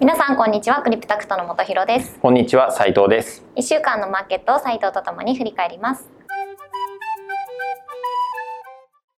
皆さんこんにちは。クリプタクトの本博です。こんにちは斉藤です。一週間のマーケットを斉藤とともに振り返ります。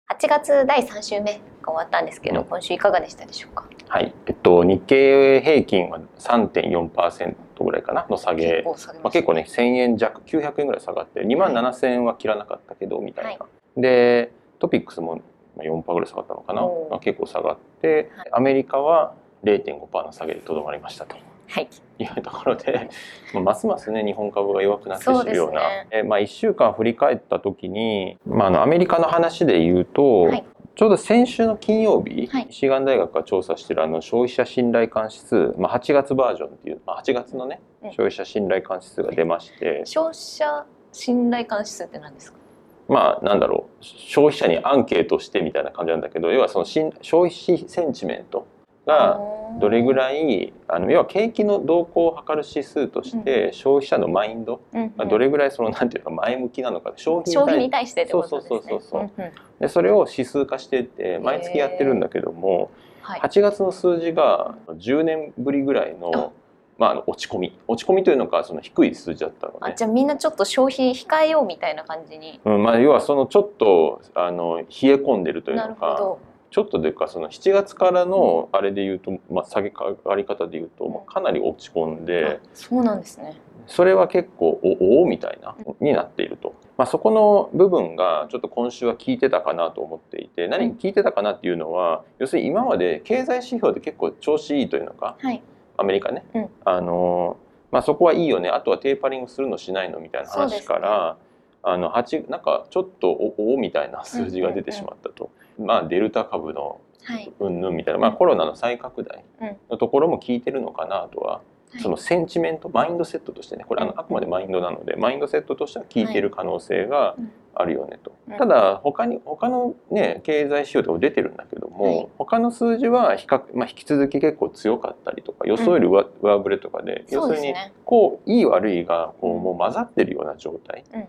8月第3週目が終わったんですけど、うん。今週いかがでしたでしょうか？はい。えっと日経平均は3.4%ぐらいかなの下げ。構下げまあ、結構ね1000円弱900円ぐらい下がって2万7000円は切らなかったけどみたいな、はでトピックスもまあ4%ぐらい下がったのかな、まあ、結構下がってはい。アメリカは0.5%の下げでとどまりましたと。はい。いうところで まあますますね日本株が弱くなっているような、えまあ、1週間振り返った時に、まあ、あのアメリカの話で言うと、はい。ちょうど先週の金曜日、はい。ミシガン大学が調査しているあの消費者信頼感指数、まあ、8月バージョンっていう、まあ、8月のねうん。消費者信頼感指数が出まして、消費者信頼感指数って何ですか？まあなんだろう。消費者にアンケートしてみたいな感じなんだけど要はその信消費センチメントがどれぐい、らいあの要は景気の動向を測る指数として消費者のマインドがどれぐらいそのなんていうか前向きなのか消費にに対対してそうそうそうそうでそれを指数化していって毎月やってるんだけどもはい。8月の数字が10年ぶりぐらいのまああの落ち込み。落ち込みというのかその低い数字だったのね。あじゃあみんなちょっと消費控えようみたいな感じに。うんまあ、要はそのちょっとあの冷え込んでるというなのかちょっとというかその7月からのあれで言うと、まあ、下げ上がり方で言うと、うん。まあかなり落ち込んであそうなんですね。それは結構おおみたいなになっていると、まあ、そこの部分がちょっと今週は効いてたかなと思っていて何効いてたかなっていうのは要するに今まで経済指標で結構調子いいというのかはい。アメリカね、うん。あのまあ、そこはいいよね。あとはテーパリングするのしないのみたいな話から、あの8なんかちょっとおおみたいな数字が出てしまったと、まあ、デルタ株のはい。うんぬんみたいな、まあ、コロナの再拡大うん。のところも効いてるのかなとは、はい。そのセンチメントマインドセットとしてねこれあうん。のあくまでマインドなのでマインドセットとしては効いてる可能性がうんあるよねと。うん。ただ他に他のね経済指標とか出てるんだけども、はい。他の数字は比較、まあ、引き続き結構強かったりとか予想より上,、上振れとかで要するにこういい悪いがこううん。もう混ざってるような状態。うん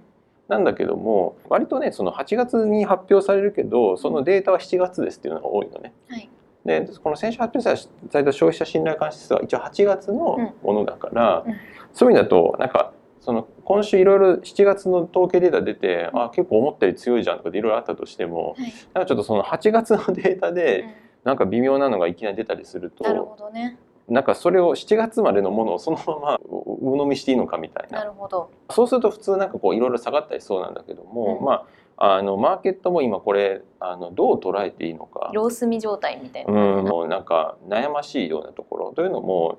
なんだけども割とねその8月に発表されるけどそのデータは7月ですっていうのが多いのね。はい。でこの先週発表された消費者信頼感指数は一応8月のものだから、うん。うんそういう意味だとなんかその今週いろいろ7月の統計データ出て、うん。あ結構思ったより強いじゃんとかでいろいろあったとしてもはい。なんかちょっとその8月のデータでうん。なんか微妙なのがいきなり出たりするなるとほどねなんかそれを7月までのものをそのまま鵜呑みしていいのかみたいな。なるほど。そうすると普通なんかこういろいろ下がったりしそうなんだけども、うん。まああのマーケットも今これあのどう捉えていいのか。様子見状態みたいな。うん、もうなんか悩ましいようなところ。というのも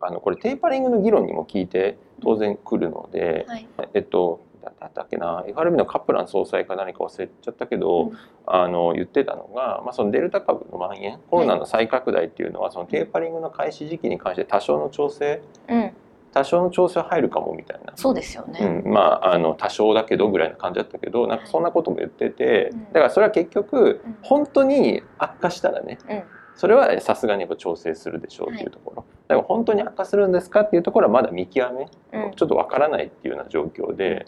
あのこれテーパリングの議論にも聞いて当然来るので、はい。えっとだだったっけな。FRB のカップラン総裁か何か忘れちゃったけど、うん。あの言ってたのが、まあ、そのデルタ株の蔓延コロナの再拡大っていうのはそのテーパリングの開始時期に関して多少の調整うん。多少の調整は入るかもみたいな。そうですよね。うん、まああの多少だけどぐらいな感じだったけどなんかそんなことも言っててうん。だからそれは結局うん。本当に悪化したらねうん。それはさすがにやっぱ調整するでしょうっていうところ、だから本当に悪化するんですかっていうところはまだ見極め、うん。ちょっとわからないっていうような状況で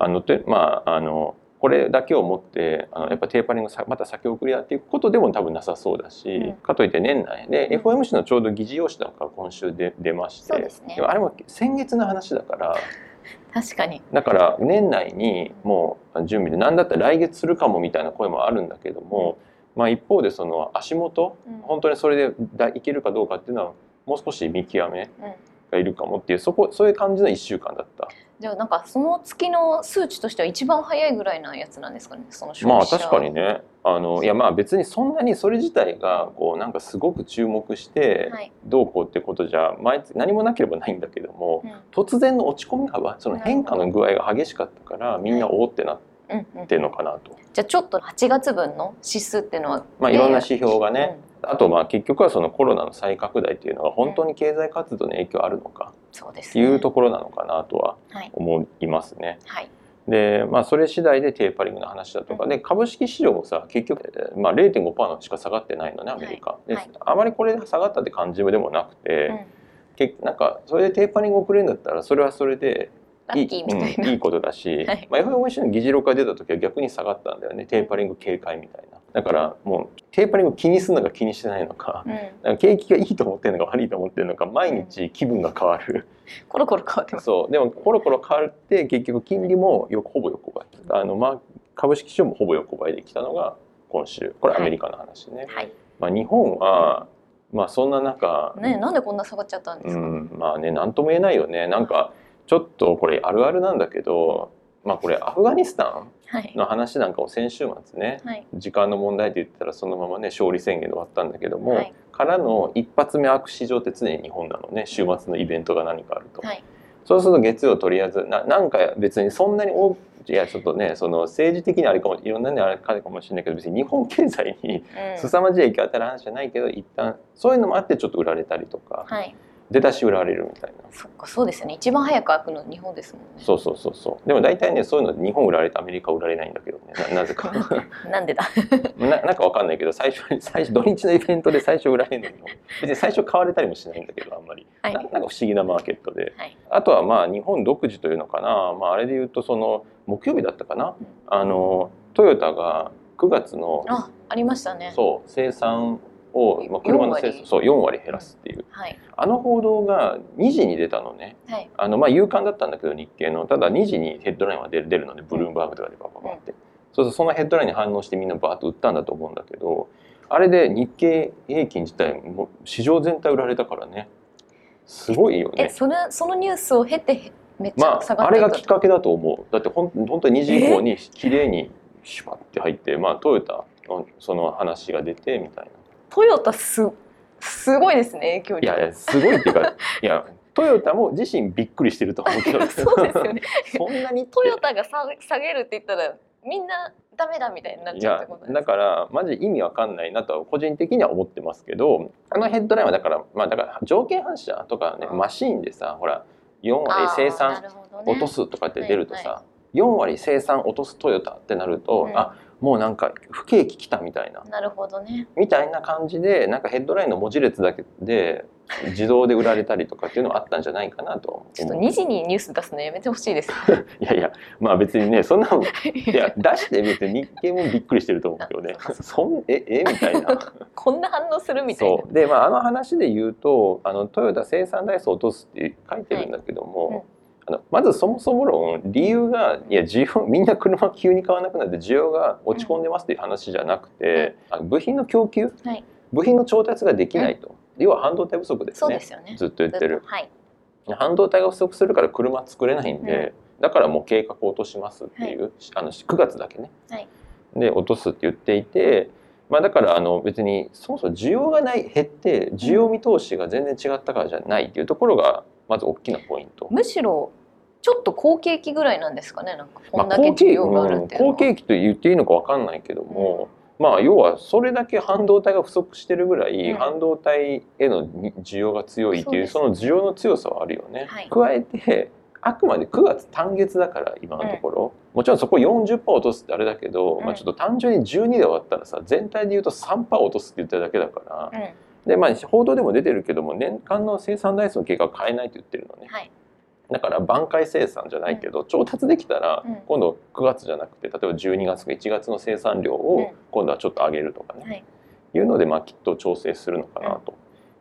あのてまああのこれだけをもってあのやっぱテーパリングさまた先送りだっていうことでも多分なさそうだし、うん。かといって年内で FOMC のちょうど議事要旨なんか今週で出ましてそうですね。もあれも先月の話だから確かに。だから年内にもう準備で何だったら来月するかもみたいな声もあるんだけども、まあ、一方でその足元うん。本当にそれでだいけるかどうかっていうのはもう少し見極めうん。がいるかもっていうそこそういう感じの1週間だったじゃあなんかその月の数値としては一番早いぐらいなやつなんですかね？その消まあ確かにね。あのいやまあ別にそんなにそれ自体がこうなんかすごく注目してはい。どうこうってことじゃ毎月何もなければないんだけどもうん。突然の落ち込み幅その変化の具合が激しかったからみんなおおってなっうんうんてるのかなと。じゃあちょっと8月分の指数っていうのはまあいろんな指標がね、うんあとまあ結局はそのコロナの再拡大っていうのが本当に経済活動に影響あるのかってそうですね。いうところなのかなとははい。思いますね。はい。でまあそれ次第でテーパリングの話だとかで株式市場もさ結局、えーまあ、0.5%のしか下がってないのねアメリカ、ではい。あまりこれで下がったって感じでもなくて、うん。けなんかそれでテーパリング遅れるんだったらそれはそれでいな。うんいいことだし、はい。まあ、FOMC の議事録が出た時は逆に下がったんだよねテーパリング警戒みたいな。だからもうテーパリング気にするのか気にしてないのか。うん、なんか景気がいいと思ってるのか悪いと思ってるのか毎日気分が変わる、コロコロ変わってます。そう。でもコロコロ変わって結局金利もよほぼ横ばい。あの、まあ、株式市場もほぼ横ばいできたのが今週。これアメリカの話ね、はい。まあ、日本は、まあ、そんな中、ね、なんでこんな下がっちゃったんですか？うん、まあね何とも言えないよね。なんかちょっとこれあるあるなんだけど、まあ、これアフガニスタはいン。の話なんかも先週末ねはい。時間の問題で言ったらそのままね勝利宣言で終わったんだけども、はい。からの一発目アクシ上って常に日本なのね週末のイベントが何かあると、はい。そうすると月曜とりあえずななんか別にそんなに大いやちょっとねその政治的にあれかもいろんなねあれかもしれないけど別に日本経済にうん。凄まじい影響を与える話じゃないけど一旦そういうのもあってちょっと売られたりとかはい。出だし売られるみたいなそっか、そうですよね。一番早く開くの日本ですもんね。そうそうそうそうでも大体ねそういうの日本売られてアメリカ売られないんだけどねななぜか なんでだ？ななんかわかんないけど最初に最初土日のイベントで最初売られるのにも別に最初買われたりもしないんだけどあんまり、はい。ななんか不思議なマーケットではい。あとはまあ日本独自というのかな、まあ、あれで言うとその木曜日だったかな、うんあのトヨタが9月のあ、ありましたね。そう生産を、まあ、車の生4割産そう4割減らすっていう。はい。あの報道が2時に出たのね。はい。あのまあ夕刊だったんだけど日経の。ただ2時にヘッドラインは出る出るのでブルームバーグとかでバババって、そうするとそのヘッドラインに反応してみんなバーッと売ったんだと思うんだけどあれで日経平均自体も市場全体売られたからね。すごいよえ、ね。それ、そのニュースを経て、めっちまゃ下あ、あれがっていったがきっかけだと思う。だってほん本当に2時以降に綺麗にシュパって入って、まあ、トヨタのその話が出てみたいなトヨタす。すごいですね、影響力。いやすごいっていうか いやトヨタも自身びっくりしてると思うけどそうですよね。そんなにトヨタが下下げるって言ったら、みんなダメだみたいになっいちゃうっやてことですだからマジ意味わかんないなとは個人的には思ってますけどあのヘッドラインはだからまあだから条件反射とかねうんマシーンでさほら4割生産落とすとかって出るとさ、は4割生産落とすトヨタってなると、うんあもうなんか不景気来たみたいな。なるほどね。みたいな感じでなんかヘッドラインの文字列だけで自動で売られたりとかっていうのはあったんじゃないかなと ちょっと2時にニュース出すのやめてほしいです。いやいやまあ別にねそんなのい。や出して別に日経もびっくりしてると思うけどね。あそんええ？みたいな。こんな反応するみたいな。そう。でまああの話で言うとあのトヨタ生産台数を落とすって書いてるんだけども、はいうんあのまずそもそも論理由がいや需要 みんな車急に買わなくなって需要が落ち込んでますっていう話じゃなくて、あの部品の供給、はい。部品の調達ができないと、要は半導体不足ですね。ね。ずっと言ってる。はい。半導体が不足するから車作れないんで、だからもう計画を落としますっていう、あの9月だけね、はい。で落とすって言っていて、まあ、だからあの別にそもそも需要がない減って需要見通しが全然違ったからじゃないっていうところがまず大きなポイント。むしろちょっと好景気ぐらいなんですかね？なんかこまあんだけ需要があるうんっていうのは。好景気と言っていいのか分かんないけども、まあ要はそれだけ半導体が不足してるぐらい、うん半導体への需要が強いっていうその需要の強さはあるよね。はい加えてあくまで9月単月だから今のところ、もちろんそこ40%落とすってあれだけど、うんまあ、ちょっと単純に12で終わったらさ全体で言うと3%落とすって言ってるだけだから、うん。でまあ報道でも出てるけども年間の生産台数の計画は変えないと言ってるのね。はい。だから挽回生産じゃないけど、調達できたら、うん。今度9月じゃなくて例えば12月か1月の生産量うん。を今度はちょっと上げるとかね、はい。いうので、まあ、きっと調整するのかなと。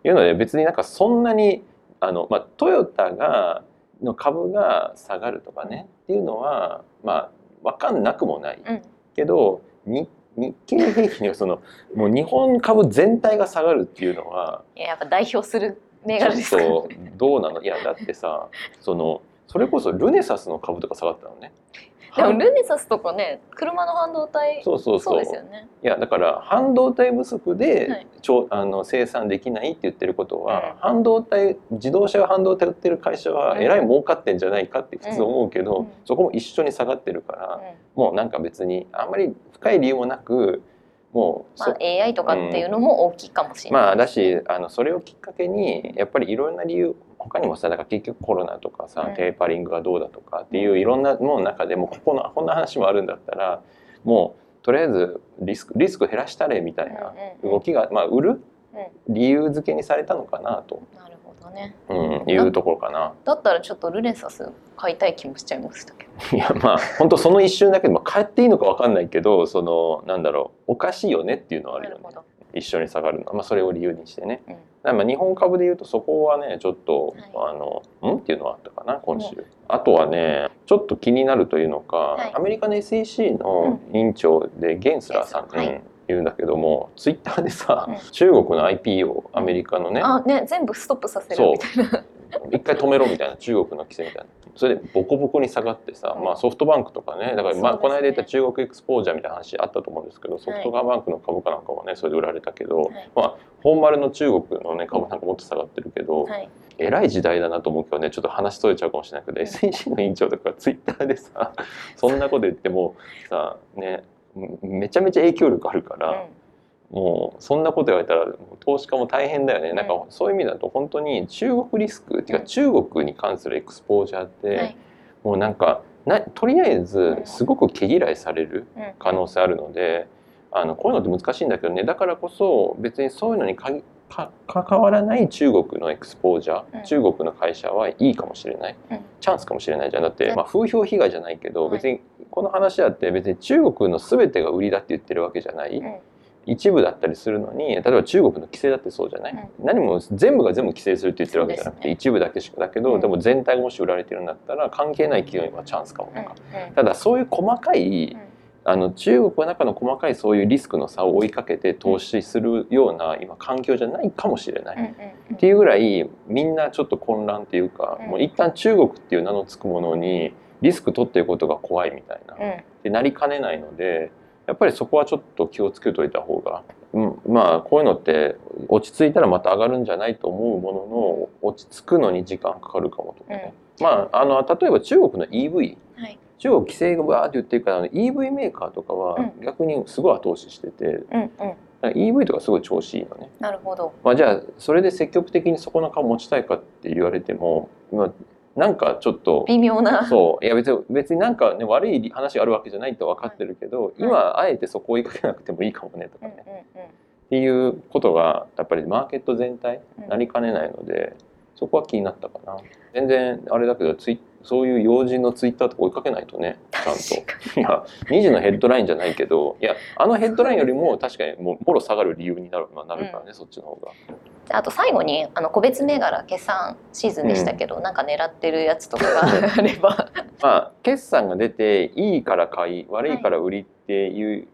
いうので別になんかそんなにあの、まあ、トヨタがの株が下がるとかねっていうのはまあ分かんなくもない。うん。けど日日経平均はそのもう日本株全体が下がるっていうのはいややっぱ代表する銘柄ですか？っとどうなの？いやだってさそのそれこそルネサスの株とか下がったのね。でもルネサスとかね、車の半導体。そうそうそうですよね。いやだから半導体不足はでいちょあの生産できないって言ってることは、うん半導体自動車が半導体売ってる会社はえらい儲かってんじゃないかって普通思うけど、うんそこも一緒に下がってるから、うんもうなんか別にあんまり深い理由もなくもうそまあ AI とかっていうのも大きいかもしれない。まあだしあのそれをきっかけにやっぱりいろんな理由他にもさだから結局コロナとかさ、うん。テーパリングがどうだとかっていういろんなものの中でもここのこんな話もあるんだったらもうとりあえずリスクリスク減らしたれみたいなうんうんうん。動きが、まあ、売るう理由付けにされたのかなと。なるね。うん、いうところかな。だったらちょっとルネサス買いたい気もしちゃいましたけど。いやまあ本当その一瞬だけでも帰っていいのか分かんないけどそのなんだろうおかしいよねっていうのはあるよね。一緒に下がるのは、まあ、それを理由にしてね、うん。まあ日本株でいうとそこはねちょっと、はあのん？っていうのはあったかな今週、あとはねちょっと気になるというのか、はい。アメリカの SEC の委員長でゲンスラーさん、うん言うんだけどもツイッターでさ、うん。中国の IPO アメリカのね、あね全部ストップさせるみたいな。一回止めろみたいな 中国の規制みたいな。それでボコボコに下がってさ、うん。まあ、ソフトバンクとかねだから、まあ、この間言った中国エクスポージャーみたいな話あったと思うんですけどソフトバンクの株価なんかはねそれで売られたけど、はい。まあ、本丸の中国の、ね、株なんかもっと下がってるけど、はい。えらい時代だなと思うけどねちょっと話それちゃうかもしれないけど、うん SEC の委員長とかツイッターでさそんなこと言ってもさねめちゃめちゃ影響力あるから。もうそんなこと言われたら投資家も大変だよね、うん。なんかそういう意味だと本当に中国リスクっていううんか中国に関するエクスポージャーって、うんはい。もうなんかなとりあえずすごく毛嫌いされるうん。可能性あるのであのこういうのって難しいんだけどね。だからこそ別にそういうのにかか関わらない中国のエクスポージャー、うん。中国の会社はいいかもしれない、うん。チャンスかもしれないじゃん。だって、うんまあ、風評被害じゃないけど、はい。別にこの話だって別に中国の全てが売りだって言ってるわけじゃない、うん。一部だったりするのに例えば中国の規制だってそうじゃない、何も全部が全部規制するって言ってるわけじゃなくて、ね。一部だけしかだけど、うん。でも全体がもし売られてるんだったら関係ない企業にはチャンスかもとか、うん。ただそういう細かい、うんあの中国の中の細かいそういうリスクの差を追いかけて投資するような今環境じゃないかもしれない。っていうぐらいみんなちょっと混乱っていうか、うん。もう一旦中国っていう名の付くものにリスク取っていくことが怖いみたいな、うん。でなりかねないのでやっぱりそこはちょっと気をつけといた方が、うん、まあこういうのって落ち着いたらまた上がるんじゃないと思うものの落ち着くのに時間かかるかもとかね、まああの例えば中国の EV はい中国規制がバーって言ってるからあの EV メーカーとかはう逆にすごい後押ししてて、うん EV とかすごい調子いいのね。なるほど。まあ、じゃあそれで積極的にそこの株持ちたいかって言われても、まあ、なんかちょっと微妙な。そう。いや別に別になんか、ね、悪い話があるわけじゃないと分かってるけど、今あえてそこを追いかけなくてもいいかもねとかうんね、うんうん。っていうことがやっぱりマーケット全体うん。なりかねないので、そこは気になったかな。全然あれだけどツイそういう要人のツイッターとか追いかけないとねちゃんと。いや2時のヘッドラインじゃないけどいやあのヘッドラインよりも確かにもうもろ下がる理由になる,、まあ、なるからね、そっちの方が。にあと最後にあの個別銘柄決算シーズンでしたけど、なんか狙ってるやつとかが あれば。まあ決算が出ていいから買い悪いから売りっていう、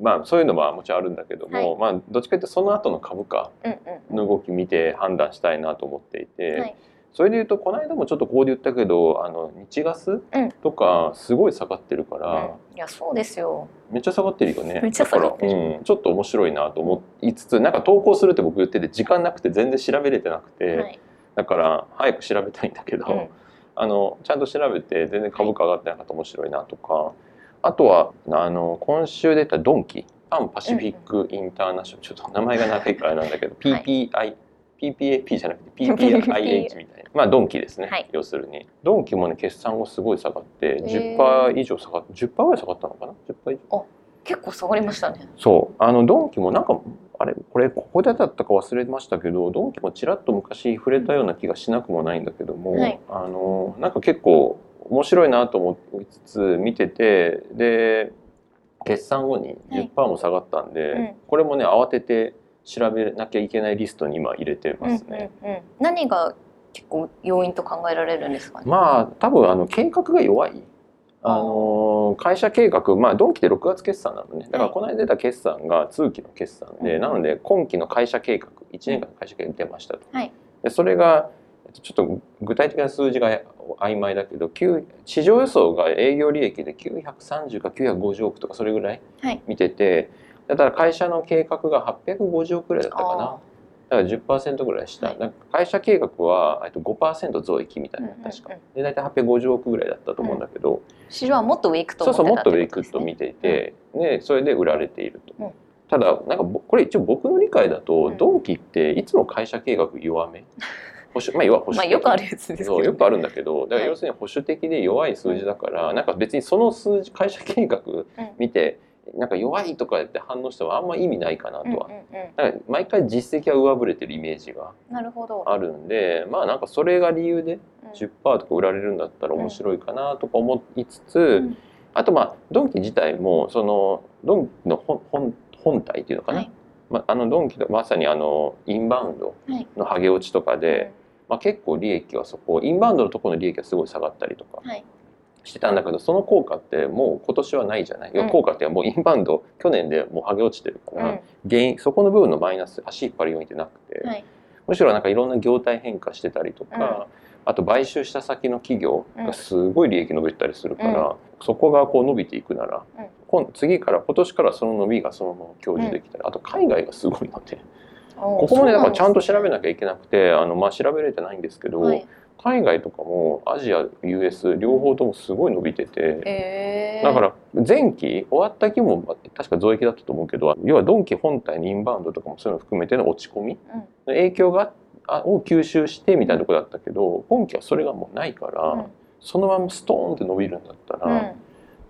まあそういうのはもちろんあるんだけども、はい。まあどっちかというとその後の株価うんうん。の動き見て判断したいなと思っていて、はいそれでいうとこの間もちょっとここで言ったけどあの日ガスうん。とかすごい下がってるから、うん。いやそうですよ。めっちゃ下がってるよね。めっちゃ下がってる。だから、うん、ちょっと面白いなと思いつつなんか投稿するって僕言ってて時間なくて全然調べれてなくて、はい。だから早く調べたいんだけど、うん。あのちゃんと調べて全然株価上がってなかったら面白いなとかあとはあの今週出たドンキパンパシフィックインターナショナル、ちょっと名前が長いからなんだけど PPI、PPAP じゃなくて PPIH みたいなまあドンキですね、はい。要するに。ドンキもね決算後すごい下がってー。10%以上下がって10%ぐらい下がったのかな？10%以上。結構下がりましたね。そう。あのドンキもなんかあれこれここでだったか忘れましたけどドンキもちらっと昔触れたような気がしなくもないんだけども、はい。あのなんか結構面白いなと思いつつ見ててで決算後に10%も下がったんで、うん。これもね慌てて調べなきゃいけないリストに今入れてますね。うんうんうん、何が結構要因と考えられるんですかね？まあ多分あの計画が弱い。あの会社計画、まあ、ドンキって6月決算なのね。だからこの間出た決算が通期の決算で、うん。なので今期の会社計画1年間の会社計画出ましたと、はい。でそれがちょっと具体的な数字が曖昧だけど9市場予想が営業利益で930か950億とかそれぐらいはい。見ててだから会社の計画が850億ぐらいだったかな。あだから10%ぐらい下、はい。なんか会社計画はえっと5%増益みたいな、うんうんうん。確か。で大体850億ぐらいだったと思うんだけど、市場はもっと上行くとそうそうもっと上行くと見ていて、でそれで売られていると、うん。ただなんかぼこれ一応僕の理解だと、うん。ドンキっていつも会社計画弱め？保守まあ要は保守的。まあよくあるやつですけど、そうよくあるんだけどだからはい要するに保守的で弱い数字だから、なんか別にその数字会社計画見てなんか弱いとかって反応してもあんま意味ないかなとは、うんうん毎回実績は上振れてるイメージがなるほど。あるんでまあなんかそれが理由でうん。10%とか売られるんだったら面白いかなとか思いつつ、うん。あとまあドンキ自体もそのドンキの本本本体っていうのかな、はい。まあ、あのドンキのまさにあのインバウンドはい。のハゲ落ちとかで、まあ、結構利益はそこインバウンドのところの利益がすごい下がったりとか。はいしてたんだけどその効果ってもう今年はないじゃない、うん。効果ってもうインバウンド去年でもうハゲ落ちてる。から、うん。原因そこの部分のマイナス足引っ張る要因ってなくて、はい。むしろなんかいろんな業態変化してたりとか、うん。あと買収した先の企業がすごい利益伸びたりするから、そこがこう伸びていくなら、うん。今次から今年からその伸びがそのまま享受できたり、あと海外がすごいのでこここまでだからちゃんと調べななきゃいけなくてあの、まあ、調べれてないんですけど、はい、海外とかもアジア US 両方ともすごい伸びてて。えー、だから前期終わった期も確か増益だったと思うけど要はドンキ本体のインバウンドとかもそういうの含めての落ち込みうん。の影響があを吸収してみたいなところだったけど今期はそれがもうないから、うん。そのままストーンって伸びるんだったら、うん。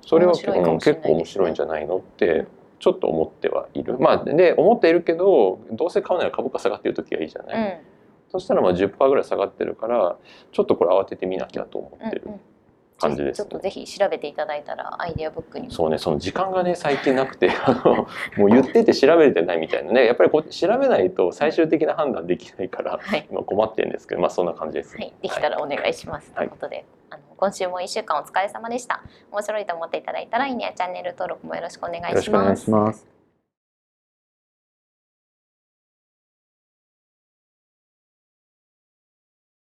それはね。結構面白いんじゃないのってうんちょっと思ってはいる。まあで思っているけどどうせ買うなら株価下がってる時がいいじゃない、うんそしたらまあ10%ぐらい下がってるからちょっとこれ慌ててみなきゃと思ってるうんうん。感じです、ちょっとぜひ調べていただいたらアイデアブックに。もそうねその時間がね最近なくて あのもう言ってて調べれてないみたいなね。やっぱりこう調べないと最終的な判断できないからはい、今困ってるんですけどまあそんな感じです。はい、できたらお願いします、はい。ということであの今週も1週間お疲れ様でした。面白いと思っていただいたらいいねやチャンネル登録もよろしくお願いします。よろしくお願いします。